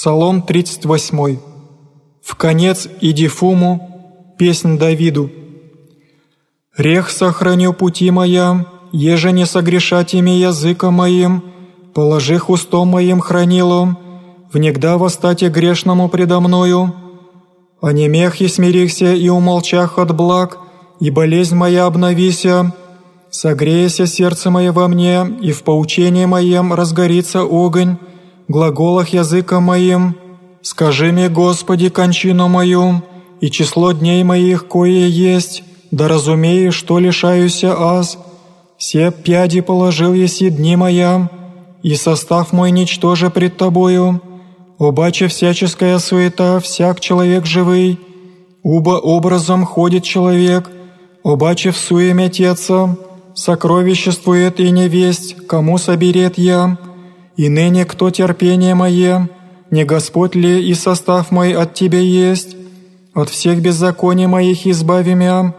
Псалом 38. В конец иди Фуму, песнь Давиду. «Рех сохраню пути моя, еже не согрешать ими языка моим, положи хустом моим хранилом, внегда восстате грешному предо мною. А немех и смирихся и умолчах от благ, и болезнь моя обновися, согреяся сердце мое во мне, и в поучении моем разгорится огонь, глаголах языка моим. Скажи мне, Господи, кончину мою, и число дней моих, кое есть, да разумею, что лишаюся аз. Все пяди положил еси дни моя, и состав мой ничтоже пред Тобою. Обаче всяческая суета, всяк человек живый, уба образом ходит человек, обаче в суе метеца, сокровиществует и невесть, кому соберет я, и ныне кто терпение мое, не Господь ли и состав мой от Тебя есть? От всех беззаконий моих избави мя,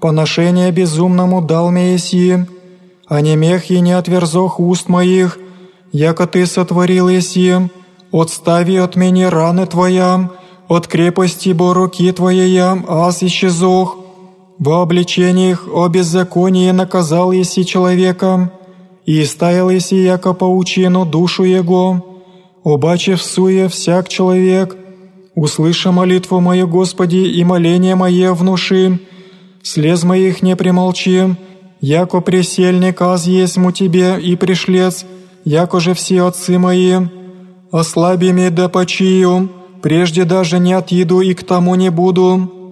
поношение безумному дал мне еси, а не мех и не отверзох уст моих, яко Ты сотворил еси, отстави от меня раны Твоя, от крепости бо руки Твоей аз исчезох, во обличениях о беззаконии наказал еси человека, и ставил еси яко паучину душу его, обаче в суе всяк человек, услыша молитву мою Господи и моление мое внуши, слез моих не примолчи, яко пресельник аз есму тебе и пришлец, яко же все отцы мои, ослаби ми да почию, прежде даже не отъеду и к тому не буду,